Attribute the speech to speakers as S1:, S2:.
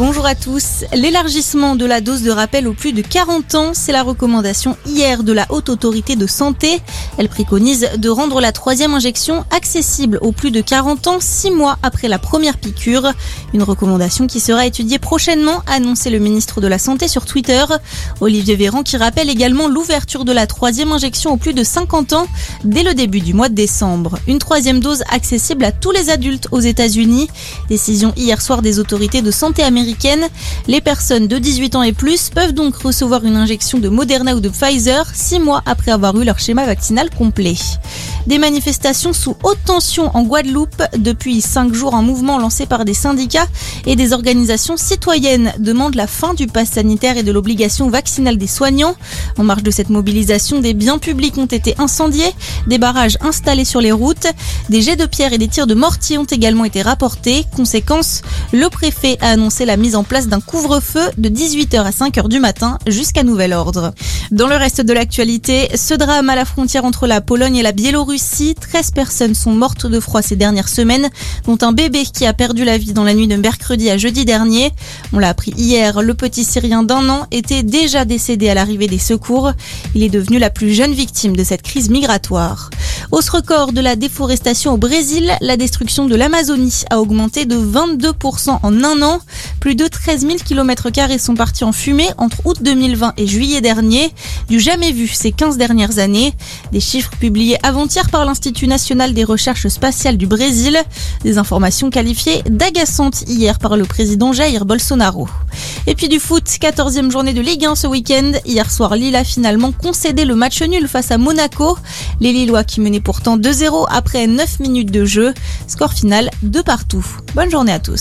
S1: Bonjour à tous. L'élargissement de la dose de rappel aux plus de 40 ans, c'est la recommandation hier de la Haute Autorité de Santé. Elle préconise de rendre la troisième injection accessible aux plus de 40 ans, six mois après la première piqûre. Une recommandation qui sera étudiée prochainement, a annoncé le ministre de la Santé sur Twitter. Olivier Véran qui rappelle également l'ouverture de la troisième injection aux plus de 50 ans dès le début du mois de décembre. Une troisième dose accessible à tous les adultes aux États-Unis. Décision hier soir des autorités de santé américaines les personnes de 18 ans et plus peuvent donc recevoir une injection de Moderna ou de Pfizer six mois après avoir eu leur schéma vaccinal complet. Des manifestations sous haute tension en Guadeloupe. Depuis cinq jours, un mouvement lancé par des syndicats et des organisations citoyennes demande la fin du pass sanitaire et de l'obligation vaccinale des soignants. En marge de cette mobilisation, des biens publics ont été incendiés, des barrages installés sur les routes, des jets de pierre et des tirs de mortier ont également été rapportés. Conséquence, le préfet a annoncé la mise en place d'un couvre-feu de 18h à 5h du matin jusqu'à nouvel ordre. Dans le reste de l'actualité, ce drame à la frontière entre la Pologne et la Biélorussie, 13 personnes sont mortes de froid ces dernières semaines, dont un bébé qui a perdu la vie dans la nuit de mercredi à jeudi dernier. On l'a appris hier, le petit Syrien d'un an était déjà décédé à l'arrivée des secours. Il est devenu la plus jeune victime de cette crise migratoire. Hausse record de la déforestation au Brésil, la destruction de l'Amazonie a augmenté de 22% en un an. Plus de 13 000 km sont partis en fumée entre août 2020 et juillet dernier. Du jamais vu ces 15 dernières années. Des chiffres publiés avant-hier par l'Institut national des recherches spatiales du Brésil. Des informations qualifiées d'agaçantes hier par le président Jair Bolsonaro. Et puis du foot, 14e journée de Ligue 1 ce week-end. Hier soir, Lille a finalement concédé le match nul face à Monaco. Les Lillois qui menaient pourtant 2-0 après 9 minutes de jeu. Score final de partout. Bonne journée à tous.